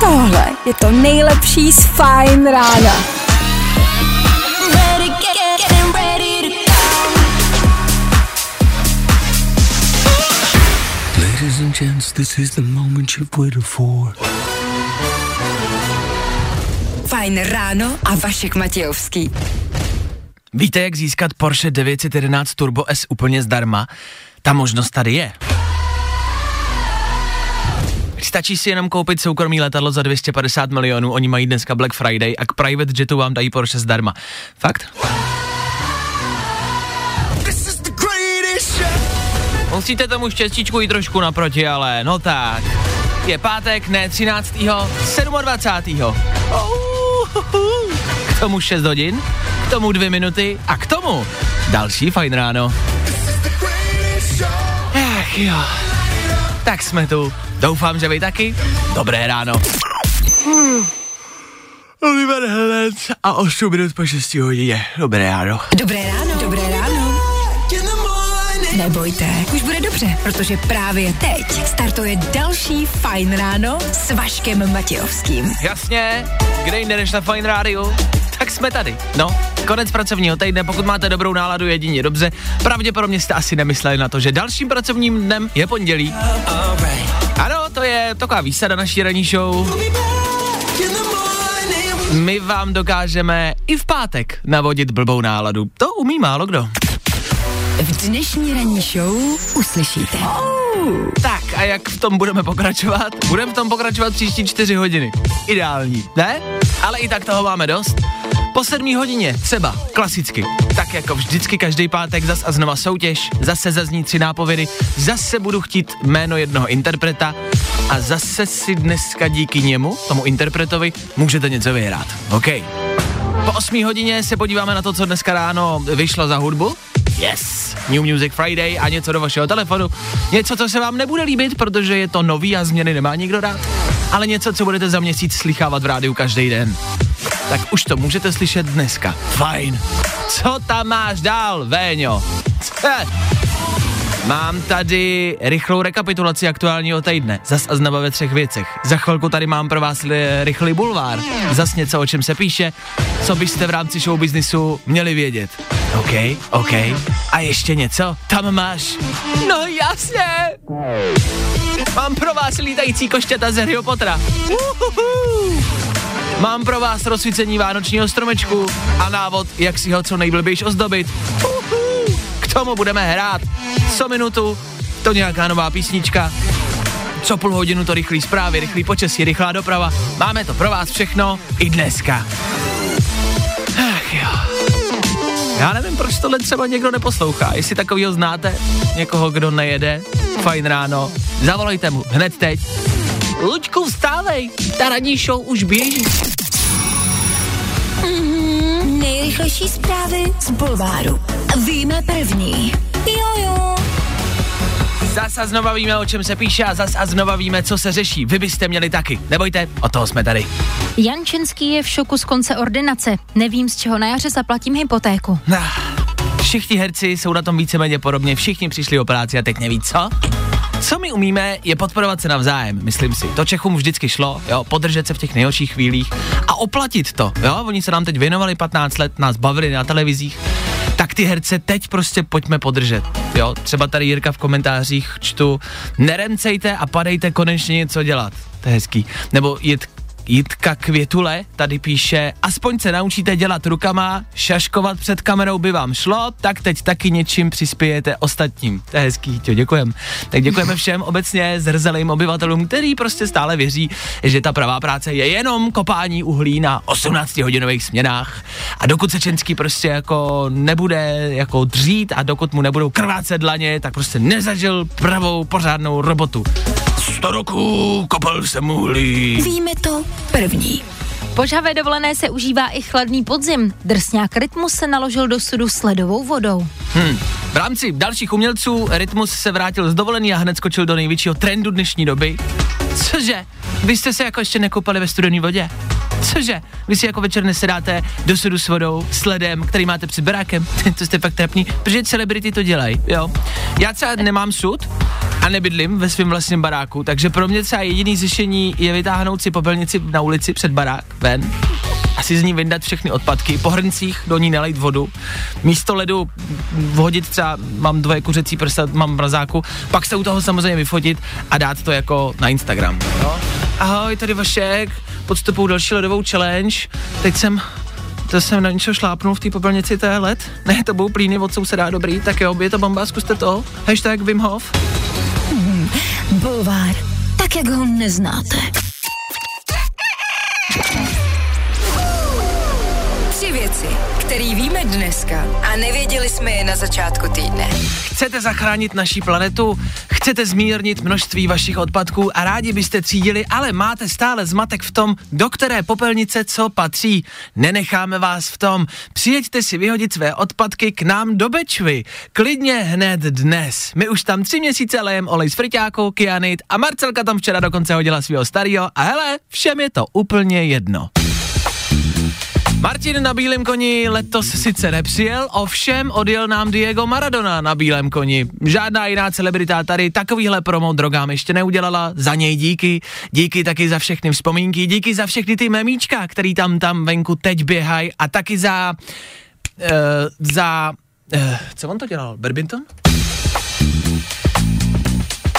Tohle je to nejlepší z Fajn rána. Ladies and gents, this is the moment you've waited for. Fajn ráno a Vašek Matějovský. Víte, jak získat Porsche 911 Turbo S úplně zdarma? Ta možnost tady je. Stačí si jenom koupit soukromý letadlo za 250 milionů, oni mají dneska Black Friday a k private jetu vám dají Porsche zdarma. Fakt? Musíte tomu štěstíčku jít trošku naproti, ale no tak. Je pátek, ne 13. 27. K tomu 6 hodin, k tomu 2 minuty a k tomu další fajn ráno. Ach jo. Tak jsme tu. Doufám, že vy taky. Dobré ráno. Hmm. Oliver Helenc a 8 minut po 6 hodině. Dobré ráno. Dobré ráno. Dobré ráno. Nebojte, už bude dobře, protože právě teď startuje další Fajn ráno s Vaškem Matějovským. Jasně, kde jinde než na Fine Radio? Tak jsme tady. No, konec pracovního týdne, pokud máte dobrou náladu jedině dobře, pravděpodobně jste asi nemysleli na to, že dalším pracovním dnem je pondělí. Ano, to je taková výsada naší ranní show. My vám dokážeme i v pátek navodit blbou náladu. To umí málo kdo. V dnešní ranní show uslyšíte. Tak a jak v tom budeme pokračovat? Budeme v tom pokračovat příští čtyři hodiny. Ideální, ne? Ale i tak toho máme dost. Po sedmí hodině, třeba, klasicky. Tak jako vždycky každý pátek zas a znova soutěž, zase zazní tři nápovědy, zase budu chtít jméno jednoho interpreta a zase si dneska díky němu, tomu interpretovi, můžete něco vyhrát. OK. Po 8 hodině se podíváme na to, co dneska ráno vyšlo za hudbu. Yes, New Music Friday a něco do vašeho telefonu. Něco, co se vám nebude líbit, protože je to nový a změny nemá nikdo rád. Ale něco, co budete za měsíc slychávat v rádiu každý den. Tak už to můžete slyšet dneska. Fajn. Co tam máš dál, Véňo? Mám tady rychlou rekapitulaci aktuálního týdne. Zas a znova ve třech věcech. Za chvilku tady mám pro vás li, rychlý bulvár. Zas něco, o čem se píše, co byste v rámci show businessu měli vědět. OK, OK. A ještě něco? Tam máš. No jasně. Mám pro vás lítající koštěta z Harryho Pottera. Uhuhu. Mám pro vás rozsvícení vánočního stromečku a návod, jak si ho co nejblbějš ozdobit. Uhu. K tomu budeme hrát co minutu, to nějaká nová písnička, co půl hodinu to rychlý zprávy, rychlý počasí, rychlá doprava. Máme to pro vás všechno i dneska. Ach jo. Já nevím, proč tohle třeba někdo neposlouchá. Jestli takovýho znáte, někoho, kdo nejede, fajn ráno, zavolejte mu hned teď. Luďku, vstávej, ta radní show už běží. Mm, nejrychlejší zprávy z Bulváru. Víme první. Jojo. Zas a znova víme, o čem se píše a zas a znova víme, co se řeší. Vy byste měli taky. Nebojte, o toho jsme tady. Jan Čenský je v šoku z konce ordinace. Nevím, z čeho na jaře zaplatím hypotéku. Ah, Všichni herci jsou na tom víceméně podobně, všichni přišli o práci a teď neví co. Co my umíme, je podporovat se navzájem, myslím si. To Čechům vždycky šlo, jo, podržet se v těch nejhorších chvílích a oplatit to, jo. Oni se nám teď věnovali 15 let, nás bavili na televizích, tak ty herce teď prostě pojďme podržet, jo. Třeba tady Jirka v komentářích čtu, nerencejte a padejte konečně něco dělat. To je hezký. Nebo Jit, Jitka Květule tady píše, aspoň se naučíte dělat rukama, šaškovat před kamerou by vám šlo, tak teď taky něčím přispějete ostatním. To je hezký, Jitě, děkujem. Tak děkujeme všem obecně zrzelým obyvatelům, který prostě stále věří, že ta pravá práce je jenom kopání uhlí na 18 hodinových směnách a dokud se Čenský prostě jako nebude jako dřít a dokud mu nebudou krvácet dlaně, tak prostě nezažil pravou pořádnou robotu. 100 roků kopal jsem uhlí. Víme to první. Po žhavé dovolené se užívá i chladný podzim. Drsňák Rytmus se naložil do sudu s ledovou vodou. Hmm. V rámci dalších umělců Rytmus se vrátil z dovolený a hned skočil do největšího trendu dnešní doby. Cože? Vy jste se jako ještě nekopali ve studené vodě? Cože? Vy si jako večer nesedáte do sudu s vodou, s ledem, který máte před barákem? to jste fakt trapný, protože celebrity to dělají, jo. Já třeba nemám sud, a nebydlím ve svém vlastním baráku, takže pro mě třeba jediný řešení je vytáhnout si popelnici na ulici před barák ven. A si z ní vyndat všechny odpadky, po hrncích do ní nalejt vodu, místo ledu vhodit třeba, mám dvoje kuřecí prsta, mám mrazáku, pak se u toho samozřejmě vyfotit a dát to jako na Instagram. Jo? Ahoj, tady Vašek, podstupou další ledovou challenge, teď jsem to jsem na něco šlápnul v té popelnici, to je led. Ne, to budou plíny od souseda, dobrý, tak jo, je to bomba, zkuste to. Hashtag Wim Hof. Bulvár, tak jak ho neznáte. Tři věci, které víme dneska a nevěděli jsme je na začátku týdne. Chcete zachránit naší planetu, chcete zmírnit množství vašich odpadků a rádi byste třídili, ale máte stále zmatek v tom, do které popelnice co patří. Nenecháme vás v tom. Přijeďte si vyhodit své odpadky k nám do Bečvy. Klidně hned dnes. My už tam tři měsíce lejem olej z friťáku, kyanit a Marcelka tam včera dokonce hodila svého starého a hele, všem je to úplně jedno. Martin na bílém koni letos sice nepřijel, ovšem odjel nám Diego Maradona na bílém koni. Žádná jiná celebrita tady takovýhle promo drogám ještě neudělala, za něj díky, díky taky za všechny vzpomínky, díky za všechny ty memíčka, který tam tam venku teď běhají. A taky za, uh, za, uh, co on to dělal, badminton?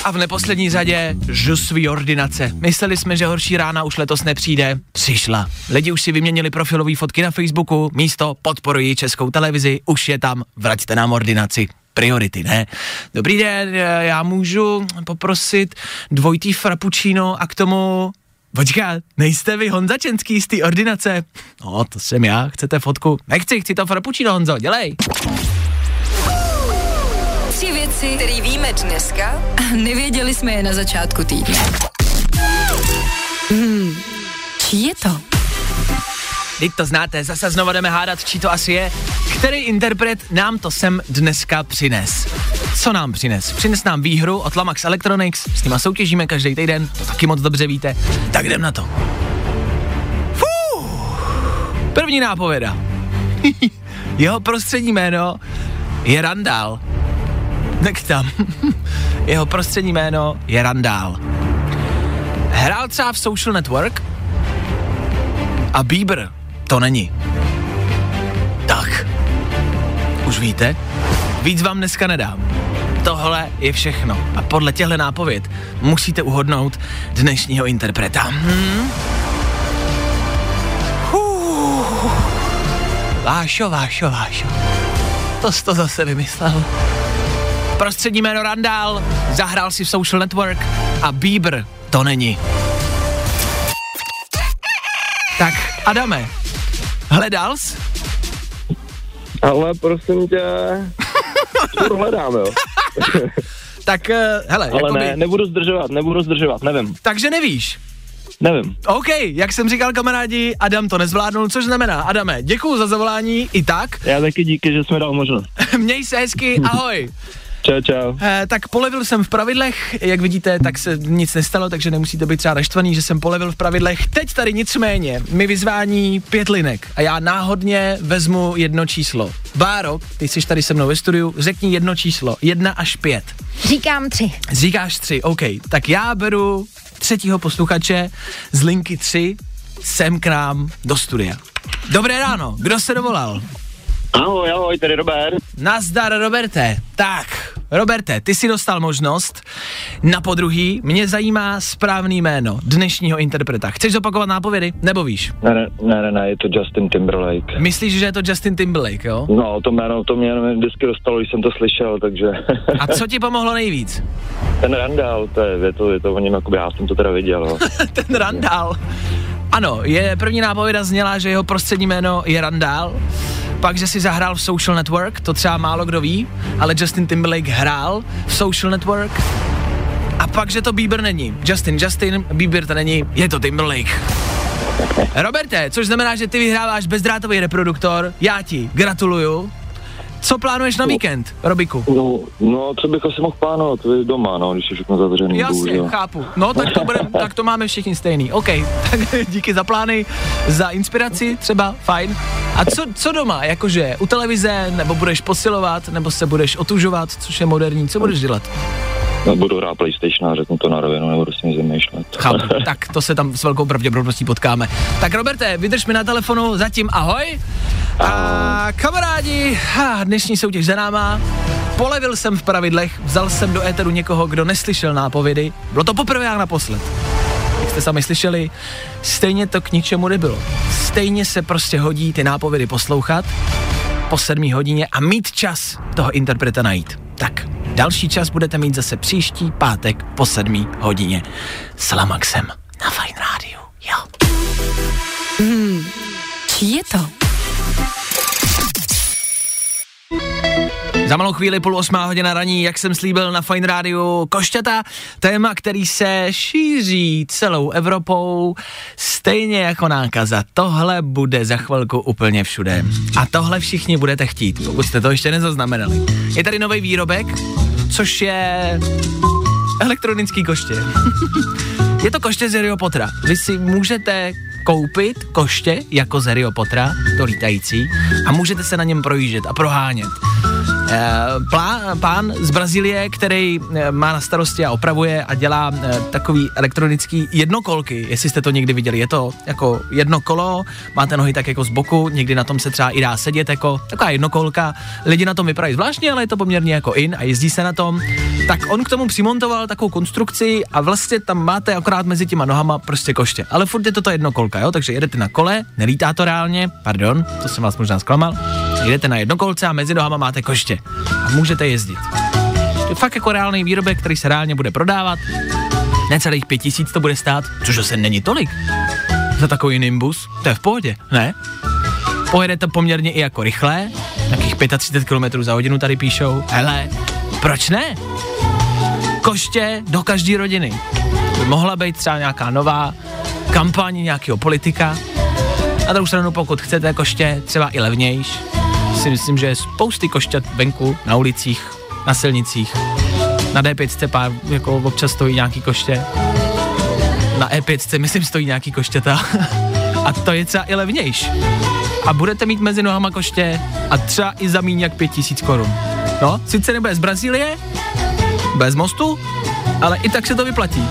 A v neposlední řadě žusví ordinace. Mysleli jsme, že horší rána už letos nepřijde. Přišla. Lidi už si vyměnili profilové fotky na Facebooku, místo podporují českou televizi, už je tam, vraťte nám ordinaci priority, ne? Dobrý den, já můžu poprosit dvojitý frappuccino a k tomu... Počkat, nejste vy Honza Čenský z té ordinace? No, to jsem já, chcete fotku? Nechci, chci to frappuccino, Honzo, dělej. Věci, které víme dneska a nevěděli jsme je na začátku týdne. Hmm, čí je to? Teď to znáte, zase znovu jdeme hádat, čí to asi je. Který interpret nám to sem dneska přines? Co nám přines? Přines nám výhru od Lamax Electronics, s nima soutěžíme každý týden, to taky moc dobře víte. Tak jdem na to. První nápověda. Jeho prostřední jméno je Randall. Nek tam. Jeho prostřední jméno je Randall. Hrál třeba v Social Network a Bieber to není. Tak. Už víte? Víc vám dneska nedám. Tohle je všechno. A podle těchto nápověd musíte uhodnout dnešního interpreta. Hmm? Vášo, Vášo, Vášo. To jsi to zase vymyslel. Prostřední jméno Randall, zahrál si v Social Network a Bieber to není. Tak, Adame, hledal jsi? Ale prosím tě, hledám, jo. Tak, uh, hele, Ale jakoby, ne, nebudu zdržovat, nebudu zdržovat, nevím, takže nevíš. nevím. OK, jak jsem říkal kamarádi, Adam to nezvládnul, což znamená, Adame, děkuju za zavolání i tak. Já taky díky, že jsi mi dal možnost. Měj se hezky, ahoj. Čau, čau. Eh, tak polevil jsem v pravidlech, jak vidíte, tak se nic nestalo, takže nemusíte být třeba naštvaný, že jsem polevil v pravidlech. Teď tady nicméně mi vyzvání pět linek a já náhodně vezmu jedno číslo. Báro, ty jsi tady se mnou ve studiu, řekni jedno číslo, jedna až pět. Říkám tři. Říkáš tři, OK. Tak já beru třetího posluchače z linky tři sem k nám do studia. Dobré ráno, kdo se dovolal? Ahoj, ahoj, tady Robert. Nazdar, Roberte. Tak, Roberte, ty si dostal možnost na podruhý. Mě zajímá správný jméno dnešního interpreta. Chceš zopakovat nápovědy, nebo víš? Ne, ne, ne, ne, je to Justin Timberlake. Myslíš, že je to Justin Timberlake, jo? No, to jméno, to mě vždycky dostalo, když jsem to slyšel, takže... A co ti pomohlo nejvíc? Ten Randall, to je, je to, je to o něm, jakoby já jsem to teda viděl, jo. Ten Randall. Ano, je první nápověda zněla, že jeho prostřední jméno je Randall. Pak, že si zahrál v Social Network, to třeba málo kdo ví, ale Justin Timberlake hrál v Social Network. A pak, že to Bieber není. Justin, Justin, Bieber to není, je to Timberlake. Roberte, což znamená, že ty vyhráváš bezdrátový reproduktor, já ti gratuluju. Co plánuješ na víkend, Robiku? No, no, co bych asi mohl plánovat, doma, no, když je všechno zavřený, Jasně, bohužel. chápu. No, tak to, budem, tak to máme všichni stejný. OK, tak díky za plány, za inspiraci třeba, fajn. A co, co doma, jakože u televize, nebo budeš posilovat, nebo se budeš otužovat, což je moderní, co budeš dělat? No, budu hrát PlayStation a řeknu to na rovinu, nebudu si nic vymýšlet. Chápu, tak to se tam s velkou pravděpodobností potkáme. Tak Roberte, vydrž mi na telefonu, zatím ahoj. A kamarádi, dnešní soutěž za náma. Polevil jsem v pravidlech, vzal jsem do éteru někoho, kdo neslyšel nápovědy. Bylo to poprvé a naposled. Jak jste sami slyšeli, stejně to k ničemu nebylo. Stejně se prostě hodí ty nápovědy poslouchat po sedmí hodině a mít čas toho interpreta najít. Tak, další čas budete mít zase příští pátek po sedmí hodině s Lamaxem na Fine Radio. Jo. Čí je to? Za malou chvíli půl osmá hodina raní, jak jsem slíbil na Fine Radio, košťata, téma, který se šíří celou Evropou, stejně jako nákaza. Tohle bude za chvilku úplně všude. A tohle všichni budete chtít, pokud jste to ještě nezaznamenali. Je tady nový výrobek, což je elektronický koště. je to koště z Harryho Pottera. Vy si můžete koupit koště jako z Harryho Pottera, to lítající, a můžete se na něm projíždět a prohánět. Eh, plá, pán z Brazílie, který eh, má na starosti a opravuje a dělá eh, takový elektronický jednokolky, jestli jste to někdy viděli, je to jako jedno kolo, máte nohy tak jako z boku, někdy na tom se třeba i dá sedět jako taková jednokolka, lidi na tom vypadají zvláštně, ale je to poměrně jako in a jezdí se na tom, tak on k tomu přimontoval takovou konstrukci a vlastně tam máte akorát mezi těma nohama prostě koště, ale furt je to ta jednokolka, jo, takže jedete na kole, nelítá to reálně, pardon, to jsem vás možná zklamal, jedete na jednokolce a mezi nohama máte koště a můžete jezdit. To je fakt jako reálný výrobek, který se reálně bude prodávat. Necelých pět tisíc to bude stát, což se není tolik. Za takový Nimbus, to je v pohodě, ne? Pojede to poměrně i jako rychle, nějakých 35 km za hodinu tady píšou. Hele, proč ne? Koště do každé rodiny. By mohla být třeba nějaká nová kampaň nějakého politika. Na druhou stranu, pokud chcete koště třeba i levnějš, si myslím, že je spousty košťat venku, na ulicích, na silnicích. Na D5 pár, jako občas stojí nějaký koště. Na E5 myslím stojí nějaký koštěta. A to je třeba i levnějš. A budete mít mezi nohama koště a třeba i za míň jak 5000 korun. No, sice nebude z Brazílie, bez mostu, ale i tak se to vyplatí.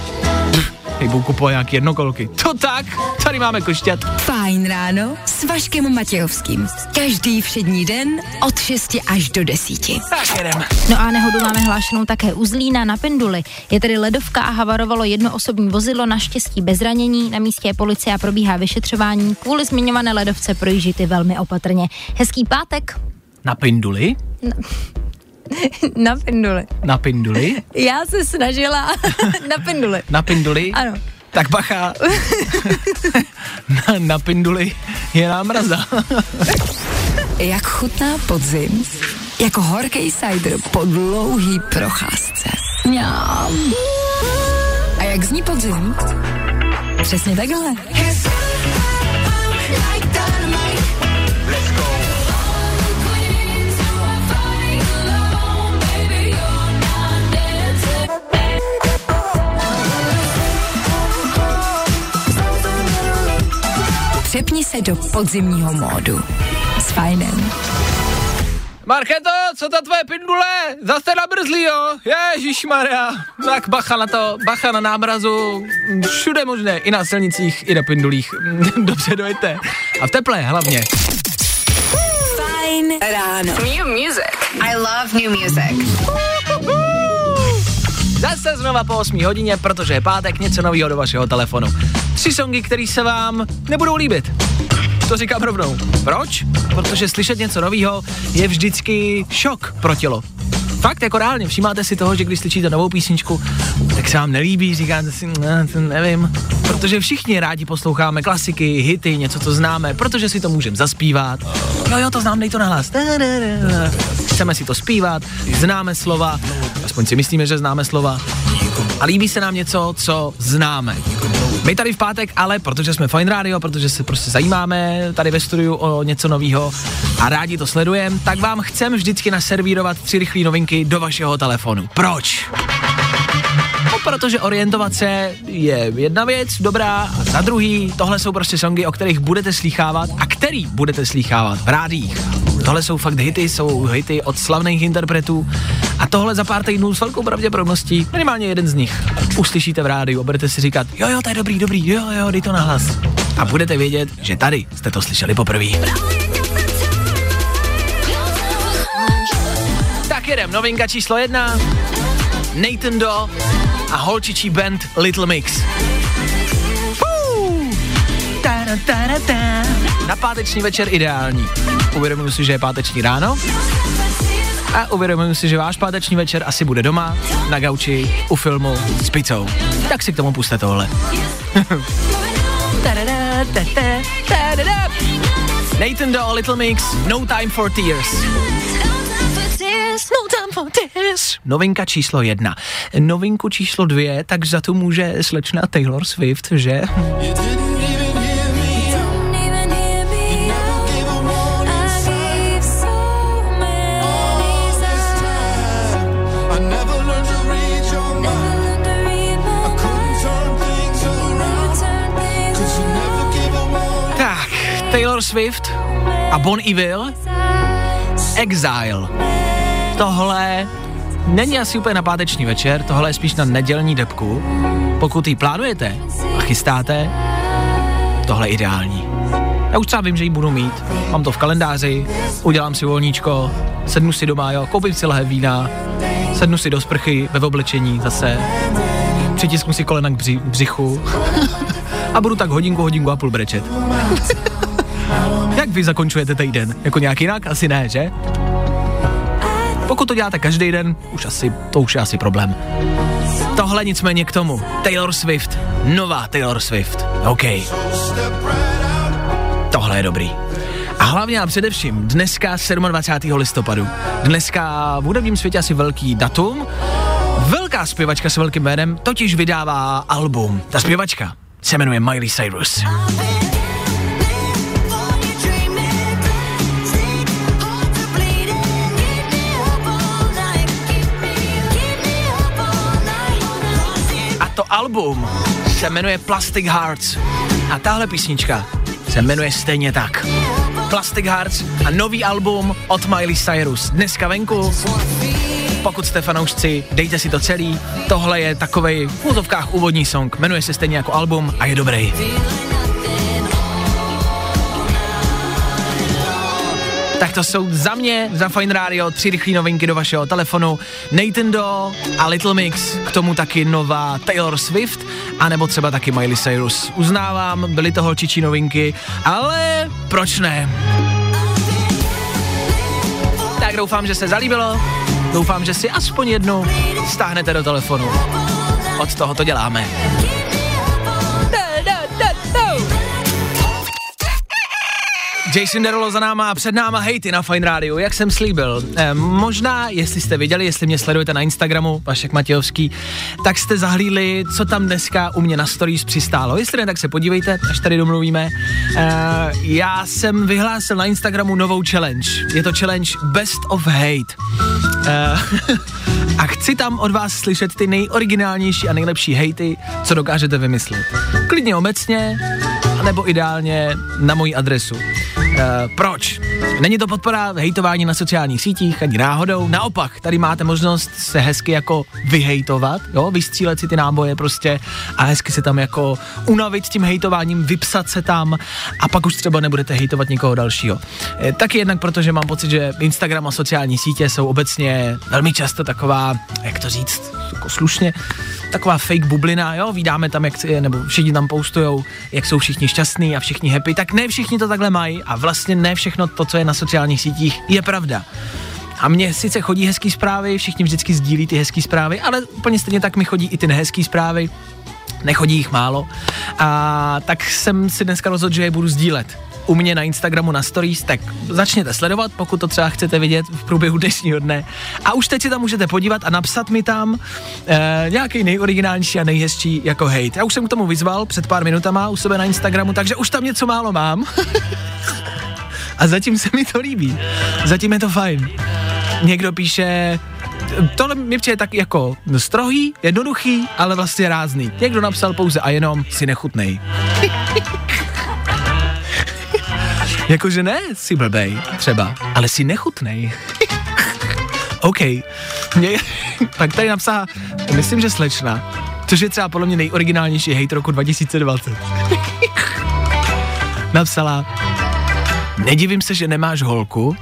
Kupovat nějaký jednokolky. To tak, tady máme košťat. Fajn ráno s Vaškem Matějovským. Každý všední den od 6 až do 10. Tak jedem. No a nehodu máme hlášenou také u Zlína na Penduli. Je tedy ledovka a havarovalo jedno osobní vozidlo, naštěstí bez zranění. Na místě je policie a probíhá vyšetřování. Kvůli zmiňované ledovce projížděty velmi opatrně. Hezký pátek Na pinduli? Na Penduli. Na pinduli? Já se snažila na Penduli. Na pinduli? Ano. Tak bacha. na, na pinduli je námraza. Jak chutná podzim? Jako horký cider po dlouhý procházce. Mňam. A jak zní podzim? Přesně takhle. Přepni se do podzimního módu. S fajnem. Marketo, co ta tvoje pindule? Zase nabrzlý, jo? Ježíš Maria. Tak bacha na to, bacha na námrazu. Všude možné, i na silnicích, i na pindulích. Dobře dojete. A v teple hlavně. Fajn ráno. New music. I love new music. Zase znova po 8 hodině, protože je pátek, něco nového do vašeho telefonu. Tři songy, které se vám nebudou líbit. To říkám rovnou. Proč? Protože slyšet něco nového je vždycky šok pro tělo. Fakt, jako reálně, všímáte si toho, že když slyšíte novou písničku, tak se vám nelíbí, říkáte si, ne, nevím. Protože všichni rádi posloucháme klasiky, hity, něco, co známe, protože si to můžeme zaspívat. Jo, jo, to znám, dej to nahlas. Chceme si to zpívat, známe slova, aspoň si myslíme, že známe slova. A líbí se nám něco, co známe. My tady v pátek, ale protože jsme Fine Radio, protože se prostě zajímáme tady ve studiu o něco nového a rádi to sledujeme, tak vám chcem vždycky naservírovat tři rychlé novinky do vašeho telefonu. Proč? Protože orientovat se je jedna věc, dobrá, a za druhý, tohle jsou prostě songy, o kterých budete slýchávat a který budete slýchávat v rádích. Tohle jsou fakt hity, jsou hity od slavných interpretů a tohle za pár týdnů s velkou pravděpodobností, minimálně jeden z nich, uslyšíte v rádiu a budete si říkat, jo jo, to je dobrý, dobrý, jo jo, dej to nahlas. A budete vědět, že tady jste to slyšeli poprvé. Tak jedem, novinka číslo jedna, Nathan Do a holčičí band Little Mix. Na páteční večer ideální. Uvědomuji si, že je páteční ráno a uvědomuji si, že váš páteční večer asi bude doma, na gauči, u filmu, s pizzou. Tak si k tomu puste tohle. Nathan Do, Little Mix, No Time for Tears. No Novinka číslo jedna. Novinku číslo dvě, tak za to může slečna Taylor Swift, že? Taylor Swift a Bon Evil, Exile. Tohle není asi úplně na páteční večer, tohle je spíš na nedělní debku. Pokud ji plánujete a chystáte, tohle je ideální. Já už třeba vím, že ji budu mít, mám to v kalendáři, udělám si volníčko, sednu si doma, jo, koupím si lehev vína, sednu si do sprchy ve oblečení zase, přitisknu si kolena k bři- břichu a budu tak hodinku, hodinku a půl brečet. Jak vy zakončujete týden? Jako nějak jinak? Asi ne, že? Pokud to děláte každý den, už asi, to už je asi problém. Tohle nicméně k tomu. Taylor Swift. Nová Taylor Swift. OK. Tohle je dobrý. A hlavně a především dneska 27. listopadu. Dneska v hudebním světě asi velký datum. Velká zpěvačka s velkým jménem totiž vydává album. Ta zpěvačka se jmenuje Miley Cyrus. Album se jmenuje Plastic Hearts. A tahle písnička se jmenuje stejně tak. Plastic Hearts a nový album od Miley Cyrus. Dneska venku. Pokud jste fanoušci, dejte si to celý. Tohle je takovej v úzovkách úvodní song. Jmenuje se stejně jako album a je dobrý. Tak to jsou za mě, za Fine Radio, tři rychlé novinky do vašeho telefonu. Nathan Do a Little Mix, k tomu taky nová Taylor Swift, anebo třeba taky Miley Cyrus. Uznávám, byly to holčičí novinky, ale proč ne? Tak doufám, že se zalíbilo, doufám, že si aspoň jednu stáhnete do telefonu. Od toho to děláme. Jason Derulo za náma a před náma hejty na Fine Radio, jak jsem slíbil. Eh, možná, jestli jste viděli, jestli mě sledujete na Instagramu, Vašek Matějovský, tak jste zahlídli, co tam dneska u mě na stories přistálo. Jestli ne, tak se podívejte, až tady domluvíme. Eh, já jsem vyhlásil na Instagramu novou challenge. Je to challenge Best of Hate. Eh, a chci tam od vás slyšet ty nejoriginálnější a nejlepší hejty, co dokážete vymyslet. Klidně obecně, nebo ideálně na moji adresu. Uh, proč? Není to podpora hejtování na sociálních sítích ani náhodou, naopak, tady máte možnost se hezky jako vyhejtovat, jo, vystřílet si ty náboje prostě a hezky se tam jako unavit tím hejtováním, vypsat se tam a pak už třeba nebudete hejtovat nikoho dalšího. E, taky jednak protože mám pocit, že Instagram a sociální sítě jsou obecně velmi často taková, jak to říct, jako slušně, taková fake bublina, jo, vydáme tam, jak, nebo všichni tam postujou, jak jsou všichni šťastní a všichni happy, tak ne všichni to takhle mají a vlastně ne všechno to, co je na sociálních sítích, je pravda. A mně sice chodí hezký zprávy, všichni vždycky sdílí ty hezký zprávy, ale úplně stejně tak mi chodí i ty nehezký zprávy, nechodí jich málo. A tak jsem si dneska rozhodl, že je budu sdílet. U mě na Instagramu na stories, tak začněte sledovat, pokud to třeba chcete vidět v průběhu dnešního dne. A už teď si tam můžete podívat a napsat mi tam eh, nějaký nejoriginálnější a nejhezčí jako hate. Já už jsem k tomu vyzval před pár minutama u sebe na Instagramu, takže už tam něco málo mám. a zatím se mi to líbí. Zatím je to fajn. Někdo píše, tohle mi přijde tak jako strohý, jednoduchý, ale vlastně rázný. Někdo napsal pouze a jenom si nechutnej. Jakože ne, si blbej, třeba, ale si nechutnej. OK. Mě, pak tady napsala, myslím, že slečna, což je třeba podle mě nejoriginálnější hate roku 2020. Napsala, nedivím se, že nemáš holku,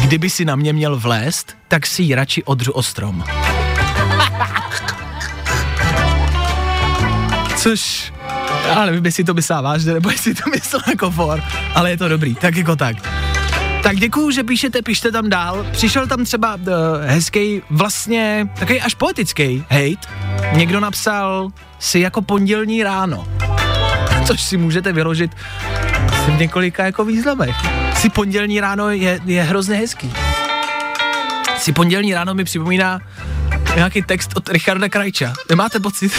kdyby si na mě měl vlézt, tak si ji radši odřu o strom. Což, já nevím, jestli to myslela vážně, nebo jestli to myslel jako for, ale je to dobrý, tak jako tak. Tak děkuju, že píšete, pište tam dál. Přišel tam třeba uh, hezký, vlastně takový až poetický hate. Někdo napsal si jako pondělní ráno, což si můžete vyložit v několika jako významech. Si pondělní ráno je, je hrozně hezký. Si pondělní ráno mi připomíná nějaký text od Richarda Krajča. Nemáte pocit?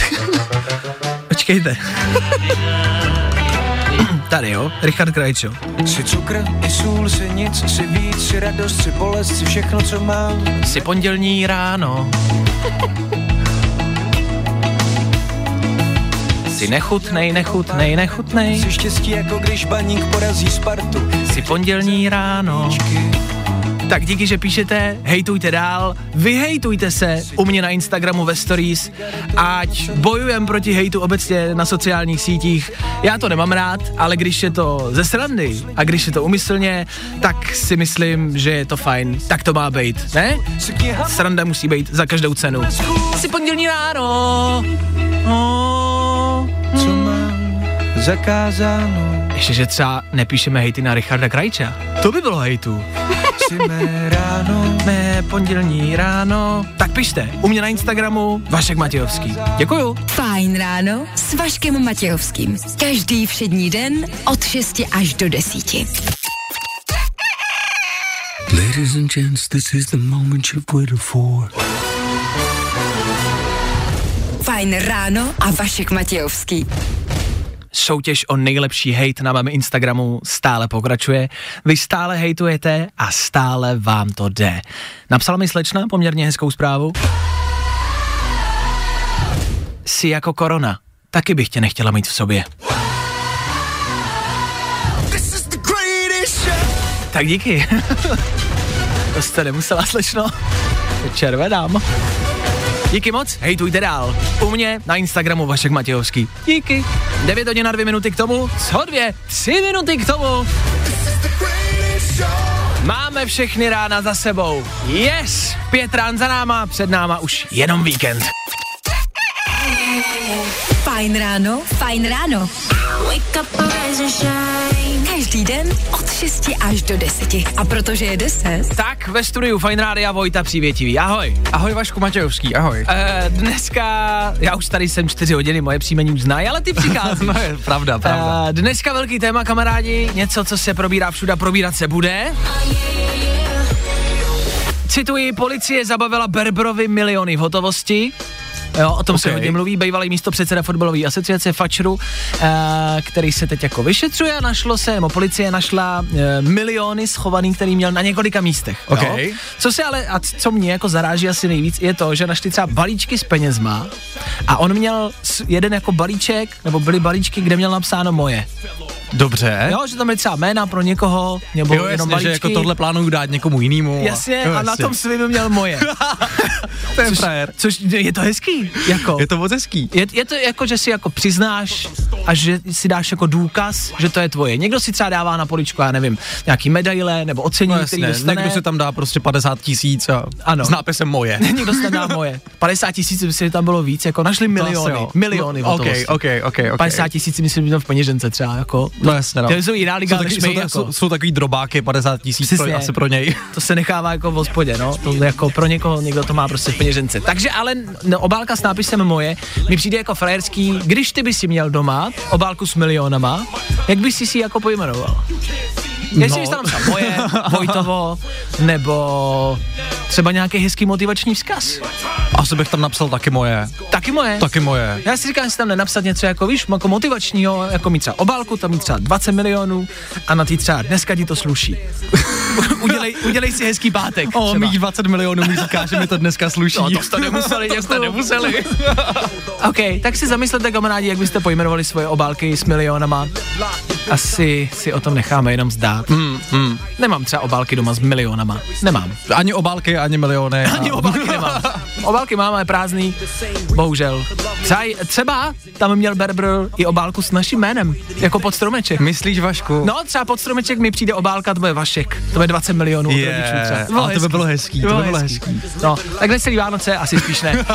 Počkejte. Tady jo, Richard Krajčo. Si cukr, i sůl, si nic, si víc, si radost, si bolest, si všechno, co mám. Si pondělní ráno. Si nechutnej, nechutnej, nechutnej. Si štěstí, jako když baník porazí Spartu. Si pondělní ráno. Tak díky, že píšete, hejtujte dál, vyhejtujte se u mě na Instagramu ve stories, ať bojujem proti hejtu obecně na sociálních sítích. Já to nemám rád, ale když je to ze srandy a když je to umyslně, tak si myslím, že je to fajn. Tak to má být, ne? Sranda musí být za každou cenu. Si pondělní ráno. Oh, Co mám zakázáno, Ještě, že třeba nepíšeme hejty na Richarda Krajča. To by bylo hejtu. Si mé ráno. Mé pondělní ráno. Tak pište, u mě na Instagramu Vašek Matějovský. Děkuju. Fajn ráno s Vaškem Matějovským. Každý všední den od 6 až do 10. Ladies and gents, this is the moment you've waited for. Fajn ráno a Vašek Matějovský. Soutěž o nejlepší hate na mém Instagramu stále pokračuje. Vy stále hejtujete a stále vám to jde. Napsala mi slečna poměrně hezkou zprávu. Jsi jako korona. Taky bych tě nechtěla mít v sobě. Tak díky. to jste nemusela, slečno. Červenám. Díky moc, hejtujte dál. U mě na Instagramu Vašek Matějovský. Díky. 9 hodin na 2 minuty k tomu. Co dvě? 3 minuty k tomu. Máme všechny rána za sebou. Yes! Pět rán za náma, před náma už jenom víkend. Fajn ráno, fajn ráno. Každý den od 6 až do 10. A protože je 10, Tak ve studiu Fine Rádia Vojta Přívětivý. Ahoj. Ahoj Vašku Matějovský, ahoj. E, dneska, já už tady jsem 4 hodiny, moje příjmení už znají, ale ty přicházíš. no je pravda, pravda. E, dneska velký téma, kamarádi, něco, co se probírá všude, a probírat se bude. Cituji, policie zabavila Berbrovi miliony v hotovosti. Jo, o tom okay. se hodně mluví, bývalý místo předseda fotbalové asociace Fačru, e, který se teď jako vyšetřuje a našlo se, nebo policie našla e, miliony schovaný, který měl na několika místech. Ok. Jo? Co se ale, a co mě jako zaráží asi nejvíc, je to, že našli třeba balíčky s penězma a on měl jeden jako balíček, nebo byly balíčky, kde měl napsáno moje. Dobře. Jo, že tam byly třeba jména pro někoho, nebo jo jenom jasně, balíčky. že jako tohle plánuju dát někomu jinému. Jasně, jo, a na tom svým měl moje. to je což, frajer. což je to hezký, jako. Je to moc hezký. Je, je to jako, že si jako přiznáš a že si dáš jako důkaz, že to je tvoje. Někdo si třeba dává na poličku, já nevím, nějaký medaile nebo ocenění, No který jasně, dostane. někdo si tam dá prostě 50 tisíc a Ano. s nápisem moje. Někdo si tam dá moje. 50 tisíc, myslím, že tam bylo víc, jako našli miliony, miliony No, no, ok, ok, ok, ok. 50 tisíc, myslím, že to v peněžence třeba, jako. No jasně, no. To jsou jiná liga, jsou, taky, jsou, jako. jsou, jsou takový drobáky 50 tisíc pro, asi pro něj. to se nechává jako v hospodě, no, to jako pro někoho, někdo to má prostě v peněžence. Takže ale no, obálka s nápisem moje mi přijde jako frajerský, když ty by si měl doma obálku s milionama, jak bys si si jako pojmenoval? Jestli No. bys tam napsal moje, Vojtovo, nebo třeba nějaký hezký motivační vzkaz. Asi bych tam napsal taky moje. Taky moje. Taky moje. Já si říkám, jestli tam nenapsat něco jako, víš, jako motivačního, jako mít třeba obálku, tam mít třeba 20 milionů a na ty třeba dneska ti to sluší. udělej, udělej si hezký pátek. O, třeba. mých 20 milionů mi říká, že mi to dneska sluší. No, to jste nemuseli, to jste nemuseli. OK, tak si zamyslete, kamarádi, jak byste pojmenovali svoje obálky s milionama. Asi si o tom necháme jenom zdát. Hmm, hmm. Nemám třeba obálky doma s milionama. Nemám. Ani obálky, ani miliony. Ani a- obálky nemám. Obálky mám, ale prázdný. Bohužel. Třeba, třeba tam měl Berbr i obálku s naším jménem, jako pod stromeček. Myslíš, Vašku? No, třeba pod stromeček mi přijde obálka, to bude Vašek. To bude 20 milionů třeba. ale to by bylo hezký, to by bylo hezký. No, tak veselý Vánoce asi spíš ne.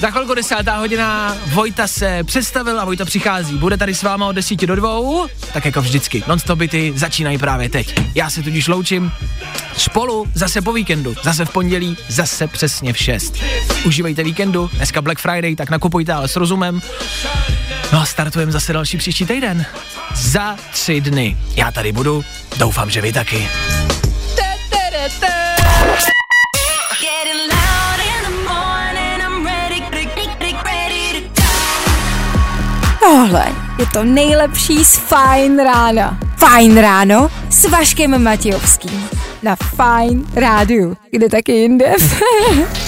Za chvilku desátá hodina Vojta se představil a Vojta přichází. Bude tady s váma od 10 do 2, tak jako vždycky. Non-stop byty začínají právě teď. Já se tudíž loučím. Spolu zase po víkendu, zase v pondělí, zase přesně v 6. Užívejte víkendu, dneska Black Friday, tak nakupujte ale s rozumem. No a startujeme zase další příští týden. Za tři dny. Já tady budu, doufám, že vy taky. Tohle je to nejlepší z Fajn rána. Fajn ráno s Vaškem Matějovským. Na Fajn rádiu. Kde taky jinde?